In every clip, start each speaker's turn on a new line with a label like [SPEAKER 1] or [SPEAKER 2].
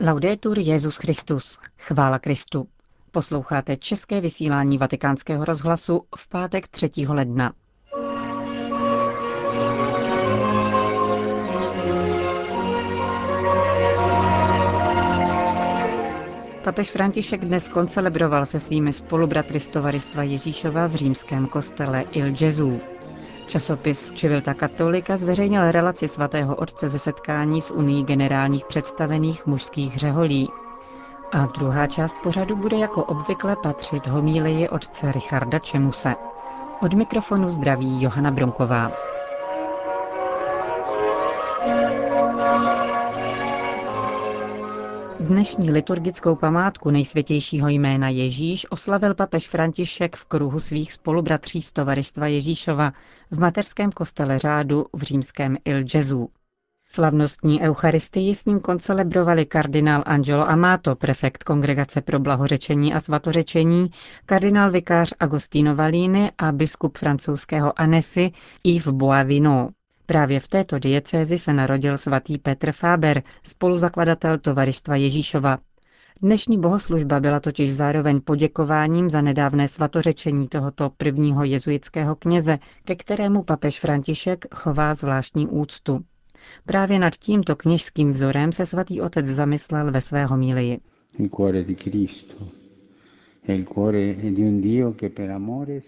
[SPEAKER 1] Laudetur Jezus Christus. Chvála Kristu. Posloucháte české vysílání Vatikánského rozhlasu v pátek 3. ledna. Papež František dnes koncelebroval se svými spolubratry z Tovaristva Ježíšova v římském kostele Il Gesù. Časopis Čivilta Katolika zveřejnil relaci svatého otce ze setkání s Unii generálních představených mužských řeholí. A druhá část pořadu bude jako obvykle patřit homílii otce Richarda Čemuse. Od mikrofonu zdraví Johana Bronková. Dnešní liturgickou památku nejsvětějšího jména Ježíš oslavil papež František v kruhu svých spolubratří z Tovaristva Ježíšova v mateřském kostele řádu v římském Il Gesù. Slavnostní eucharistii s ním koncelebrovali kardinál Angelo Amato, prefekt Kongregace pro blahořečení a svatořečení, kardinál vikář Agostino Valíny a biskup francouzského Annecy Yves Boivino. Právě v této diecézi se narodil svatý Petr Fáber, spoluzakladatel Tovaristva Ježíšova. Dnešní bohoslužba byla totiž zároveň poděkováním za nedávné svatořečení tohoto prvního jezuitského kněze, ke kterému papež František chová zvláštní úctu. Právě nad tímto kněžským vzorem se svatý otec zamyslel ve své homílii.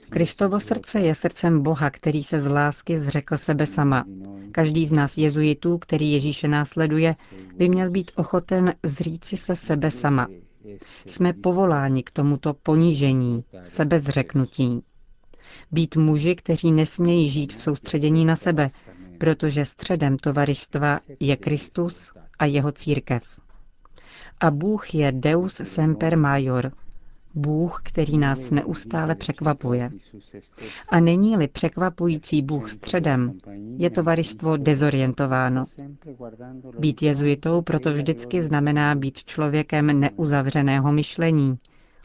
[SPEAKER 1] Kristovo srdce je srdcem Boha, který se z lásky zřekl sebe sama. Každý z nás jezuitů, který Ježíše následuje, by měl být ochoten zříci se sebe sama. Jsme povoláni k tomuto ponížení, sebezřeknutí. Být muži, kteří nesmějí žít v soustředění na sebe, protože středem tovaristva je Kristus a jeho církev. A Bůh je Deus semper major, Bůh, který nás neustále překvapuje. A není-li překvapující Bůh středem, je tovaristvo dezorientováno. Být jezuitou proto vždycky znamená být člověkem neuzavřeného myšlení,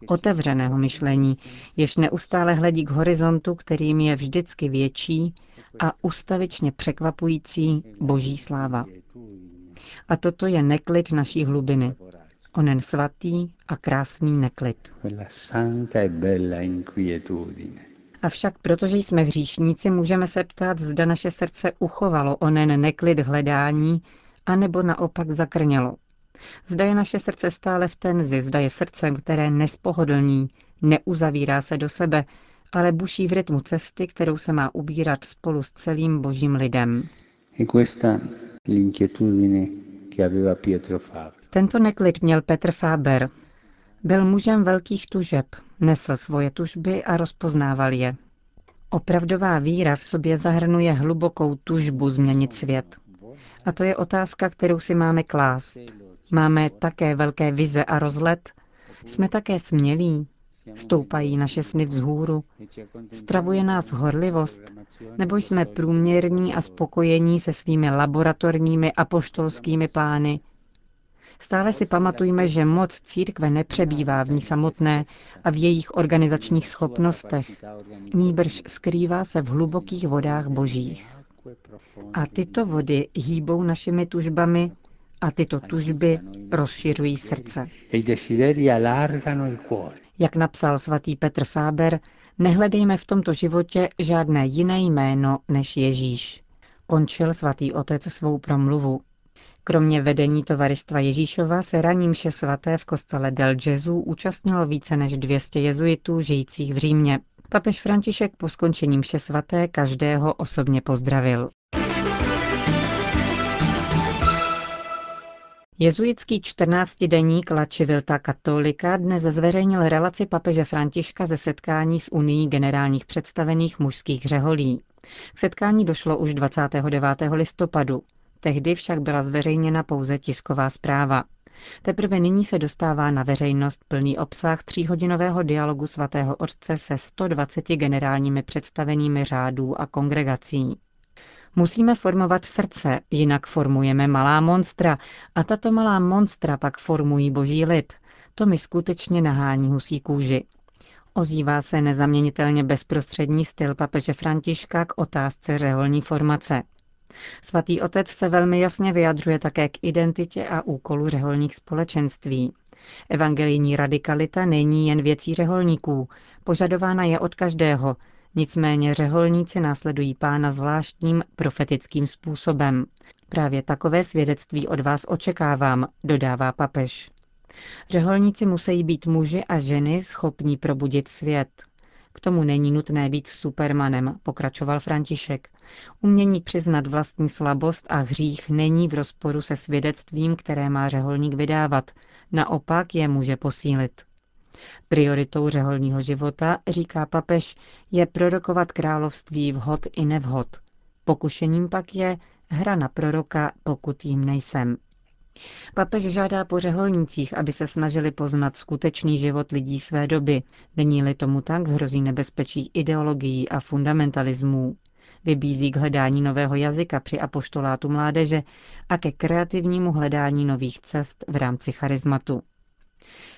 [SPEAKER 1] otevřeného myšlení, jež neustále hledí k horizontu, kterým je vždycky větší a ustavičně překvapující boží sláva. A toto je neklid naší hlubiny, onen svatý a krásný neklid. E Avšak protože jsme hříšníci, můžeme se ptát, zda naše srdce uchovalo onen neklid hledání, anebo naopak zakrnělo. Zda je naše srdce stále v tenzi, zda je srdcem, které nespohodlní, neuzavírá se do sebe, ale buší v rytmu cesty, kterou se má ubírat spolu s celým božím lidem. E tento neklid měl Petr Faber. Byl mužem velkých tužeb, nesl svoje tužby a rozpoznával je. Opravdová víra v sobě zahrnuje hlubokou tužbu změnit svět. A to je otázka, kterou si máme klást. Máme také velké vize a rozlet? Jsme také smělí? Stoupají naše sny vzhůru? Stravuje nás horlivost? Nebo jsme průměrní a spokojení se svými laboratorními a poštolskými plány, Stále si pamatujme, že moc církve nepřebývá v ní samotné a v jejich organizačních schopnostech, níbrž skrývá se v hlubokých vodách božích. A tyto vody hýbou našimi tužbami a tyto tužby rozšiřují srdce. Jak napsal svatý Petr Fáber, nehledejme v tomto životě žádné jiné jméno než Ježíš. Končil svatý otec svou promluvu. Kromě vedení tovaristva Ježíšova se raní mše svaté v kostele Del Gesù účastnilo více než 200 jezuitů žijících v Římě. Papež František po skončení mše svaté každého osobně pozdravil. Jezuitský 14-deník La Civilta Cattolica dnes zveřejnil relaci papeže Františka ze setkání s Unii generálních představených mužských řeholí. K setkání došlo už 29. listopadu. Tehdy však byla zveřejněna pouze tisková zpráva. Teprve nyní se dostává na veřejnost plný obsah tříhodinového dialogu svatého otce se 120 generálními představenými řádů a kongregací. Musíme formovat srdce, jinak formujeme malá monstra a tato malá monstra pak formují boží lid. To mi skutečně nahání husí kůži. Ozývá se nezaměnitelně bezprostřední styl papeže Františka k otázce řeholní formace. Svatý otec se velmi jasně vyjadřuje také k identitě a úkolu řeholních společenství. Evangelijní radikalita není jen věcí řeholníků, požadována je od každého, nicméně řeholníci následují pána zvláštním profetickým způsobem. Právě takové svědectví od vás očekávám, dodává papež. Řeholníci musí být muži a ženy schopní probudit svět. K tomu není nutné být supermanem, pokračoval František. Umění přiznat vlastní slabost a hřích není v rozporu se svědectvím, které má řeholník vydávat. Naopak je může posílit. Prioritou řeholního života, říká papež, je prorokovat království vhod i nevhod. Pokušením pak je hra na proroka, pokud jim nejsem. Papež žádá po řeholnících, aby se snažili poznat skutečný život lidí své doby. Není-li tomu tak, hrozí nebezpečí ideologií a fundamentalismů. Vybízí k hledání nového jazyka při apoštolátu mládeže a ke kreativnímu hledání nových cest v rámci charizmatu.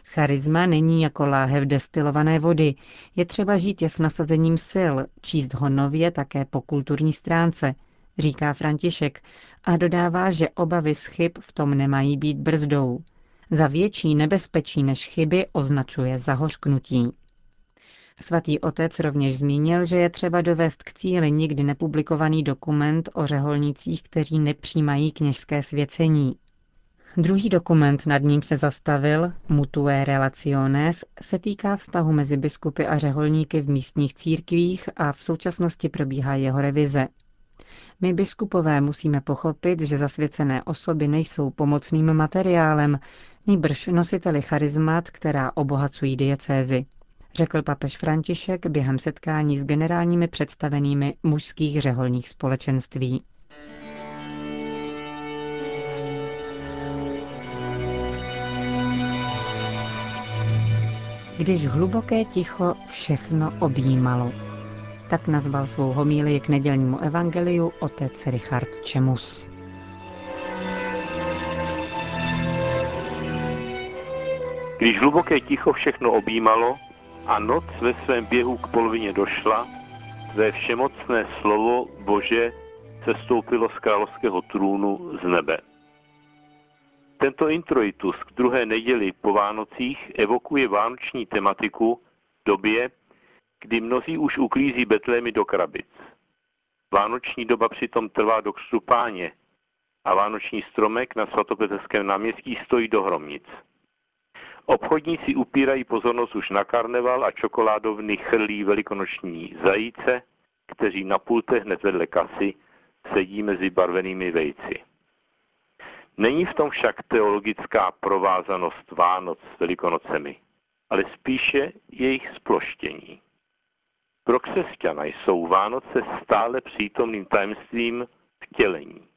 [SPEAKER 1] Charisma není jako láhev destilované vody. Je třeba žít je s nasazením sil, číst ho nově také po kulturní stránce, říká František a dodává, že obavy z chyb v tom nemají být brzdou. Za větší nebezpečí než chyby označuje zahořknutí. Svatý otec rovněž zmínil, že je třeba dovést k cíli nikdy nepublikovaný dokument o řeholnících, kteří nepřijímají kněžské svěcení. Druhý dokument, nad ním se zastavil, Mutue Relaciones, se týká vztahu mezi biskupy a řeholníky v místních církvích a v současnosti probíhá jeho revize. My biskupové musíme pochopit, že zasvěcené osoby nejsou pomocným materiálem, nýbrž nositeli charizmat, která obohacují diecézy, řekl papež František během setkání s generálními představenými mužských řeholních společenství. Když hluboké ticho všechno objímalo. Tak nazval svou homílii k nedělnímu evangeliu otec Richard Čemus.
[SPEAKER 2] Když hluboké ticho všechno objímalo a noc ve svém běhu k polovině došla, tvé všemocné slovo Bože sestoupilo z královského trůnu z nebe. Tento introitus k druhé neděli po Vánocích evokuje vánoční tematiku době, kdy mnozí už uklízí betlémy do krabic. Vánoční doba přitom trvá do křtu páně a vánoční stromek na svatopetrském náměstí stojí do hromnic. Obchodníci upírají pozornost už na karneval a čokoládovny chrlí velikonoční zajíce, kteří na pultech hned vedle kasy sedí mezi barvenými vejci. Není v tom však teologická provázanost Vánoc s Velikonocemi, ale spíše jejich sploštění. Pro křesťana jsou Vánoce stále přítomným tajemstvím vtělení.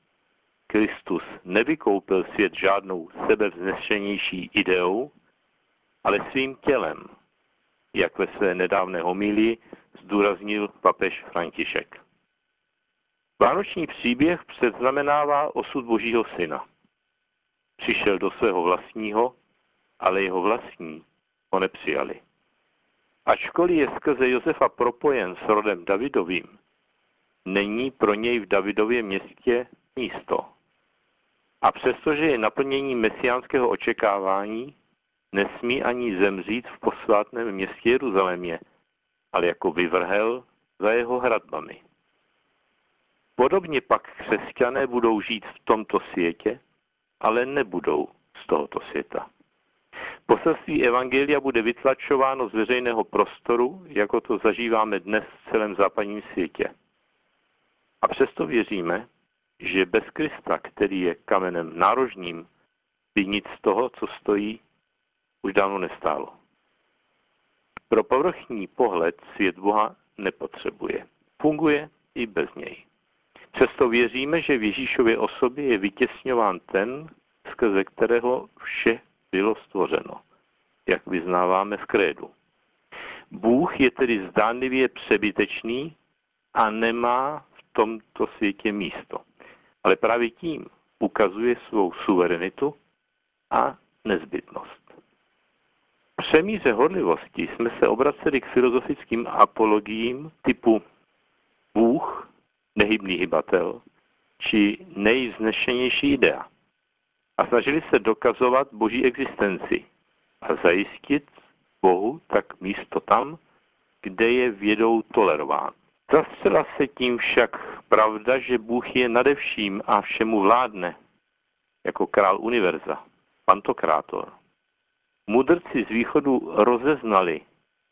[SPEAKER 2] Kristus nevykoupil svět žádnou sebevznešenější ideou, ale svým tělem, jak ve své nedávné homílii zdůraznil papež František. Vánoční příběh předznamenává osud Božího syna. Přišel do svého vlastního, ale jeho vlastní ho nepřijali. Ačkoliv je skrze Josefa propojen s rodem Davidovým, není pro něj v Davidově městě místo. A přestože je naplnění mesiánského očekávání, nesmí ani zemřít v posvátném městě Jeruzalémě, ale jako vyvrhel za jeho hradbami. Podobně pak křesťané budou žít v tomto světě, ale nebudou z tohoto světa. Poselství Evangelia bude vytlačováno z veřejného prostoru, jako to zažíváme dnes v celém západním světě. A přesto věříme, že bez Krista, který je kamenem nárožním, by nic z toho, co stojí, už dávno nestálo. Pro povrchní pohled svět Boha nepotřebuje. Funguje i bez něj. Přesto věříme, že v Ježíšově osobě je vytěsňován ten, skrze kterého vše bylo stvořeno, jak vyznáváme v krédu. Bůh je tedy zdánlivě přebytečný a nemá v tomto světě místo. Ale právě tím ukazuje svou suverenitu a nezbytnost. Přemíře horlivosti jsme se obraceli k filozofickým apologiím typu Bůh, nehybný hybatel, či nejvznešenější idea. A snažili se dokazovat boží existenci a zajistit Bohu tak místo tam, kde je vědou tolerován. Zastřela se tím však pravda, že Bůh je nadevším a všemu vládne, jako král univerza, pantokrátor. Mudrci z východu rozeznali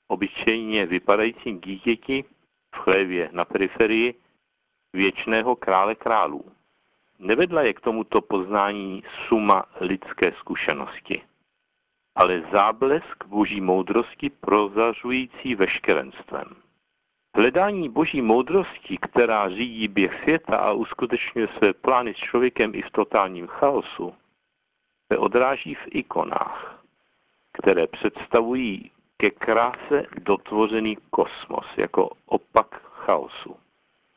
[SPEAKER 2] obyčejně vypadajícím dítěti v chlévě na periferii věčného krále králů. Nevedla je k tomuto poznání suma lidské zkušenosti, ale záblesk boží moudrosti prozařující veškerenstvem. Hledání boží moudrosti, která řídí běh světa a uskutečňuje své plány s člověkem i v totálním chaosu, se odráží v ikonách, které představují ke kráse dotvořený kosmos jako opak chaosu.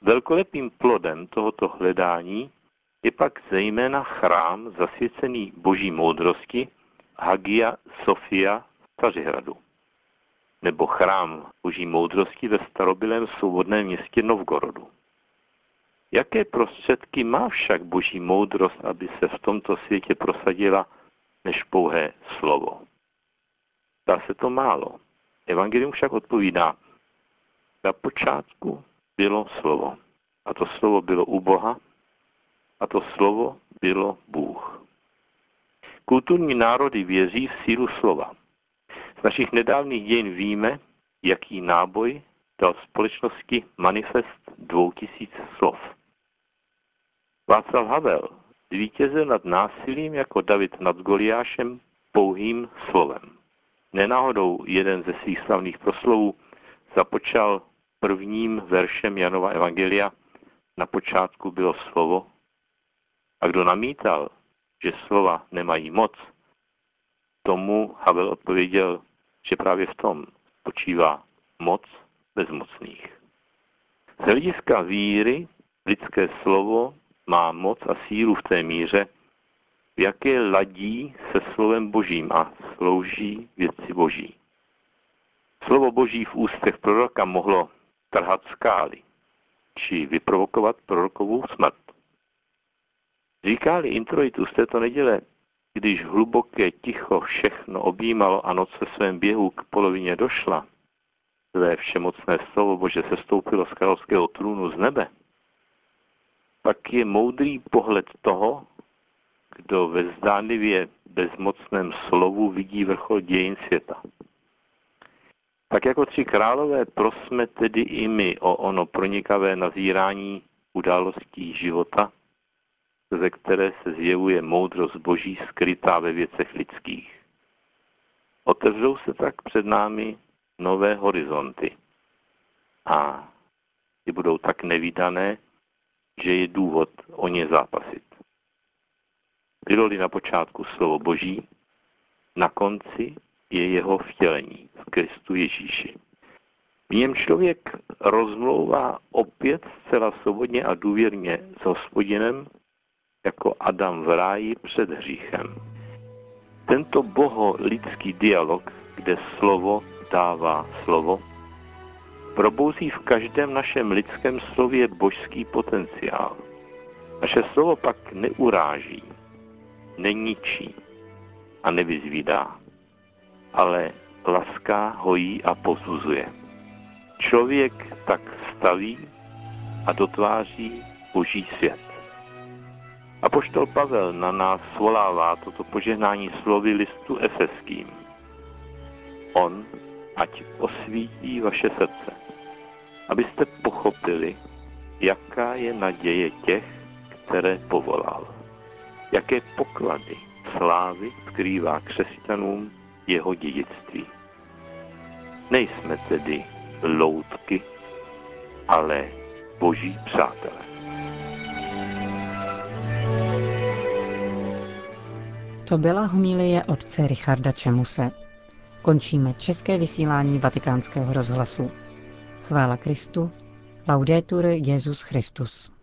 [SPEAKER 2] Velkolepým plodem tohoto hledání je pak zejména chrám zasvěcený boží moudrosti Hagia Sofia v Stařihradu, nebo chrám boží moudrosti ve starobylém svobodném městě Novgorodu. Jaké prostředky má však boží moudrost, aby se v tomto světě prosadila, než pouhé slovo? Dá se to málo. Evangelium však odpovídá, na počátku bylo slovo. A to slovo bylo u Boha a to slovo bylo Bůh. Kulturní národy věří v sílu slova. Z našich nedávných dějin víme, jaký náboj dal společnosti manifest dvou tisíc slov. Václav Havel zvítězil nad násilím jako David nad Goliášem pouhým slovem. Nenáhodou jeden ze svých slavných proslovů započal prvním veršem Janova Evangelia. Na počátku bylo slovo. A kdo namítal, že slova nemají moc, tomu Havel odpověděl, že právě v tom spočívá moc bezmocných. Z hlediska víry lidské slovo má moc a sílu v té míře, v jaké ladí se slovem božím a slouží věci boží. Slovo boží v ústech proroka mohlo trhat skály, či vyprovokovat prorokovou smrt. Říkali introitu z této neděle, když hluboké ticho všechno objímalo a noc ve svém běhu k polovině došla, své všemocné slovo Bože sestoupilo z královského trůnu z nebe, pak je moudrý pohled toho, kdo ve zdánlivě bezmocném slovu vidí vrchol dějin světa. Tak jako tři králové prosme tedy i my o ono pronikavé nazírání událostí života, ze které se zjevuje moudrost boží skrytá ve věcech lidských. Otevřou se tak před námi nové horizonty a ty budou tak nevýdané, že je důvod o ně zápasit. Bylo-li na počátku slovo Boží, na konci je jeho vtělení v Kristu Ježíši. V něm člověk rozmlouvá opět zcela svobodně a důvěrně s hospodinem, jako Adam v ráji před hříchem. Tento boho lidský dialog, kde slovo dává slovo, probouzí v každém našem lidském slově božský potenciál. Naše slovo pak neuráží, neničí a nevyzvídá, ale laská, hojí a pozuzuje. Člověk tak staví a dotváří boží svět. A poštol Pavel na nás svolává toto požehnání slovy listu efeským. On ať osvítí vaše srdce, abyste pochopili, jaká je naděje těch, které povolal jaké poklady slávy skrývá křesťanům jeho dědictví. Nejsme tedy loutky, ale boží přátelé.
[SPEAKER 1] To byla homilie otce Richarda Čemuse. Končíme české vysílání vatikánského rozhlasu. Chvála Kristu. Laudetur Jezus Christus.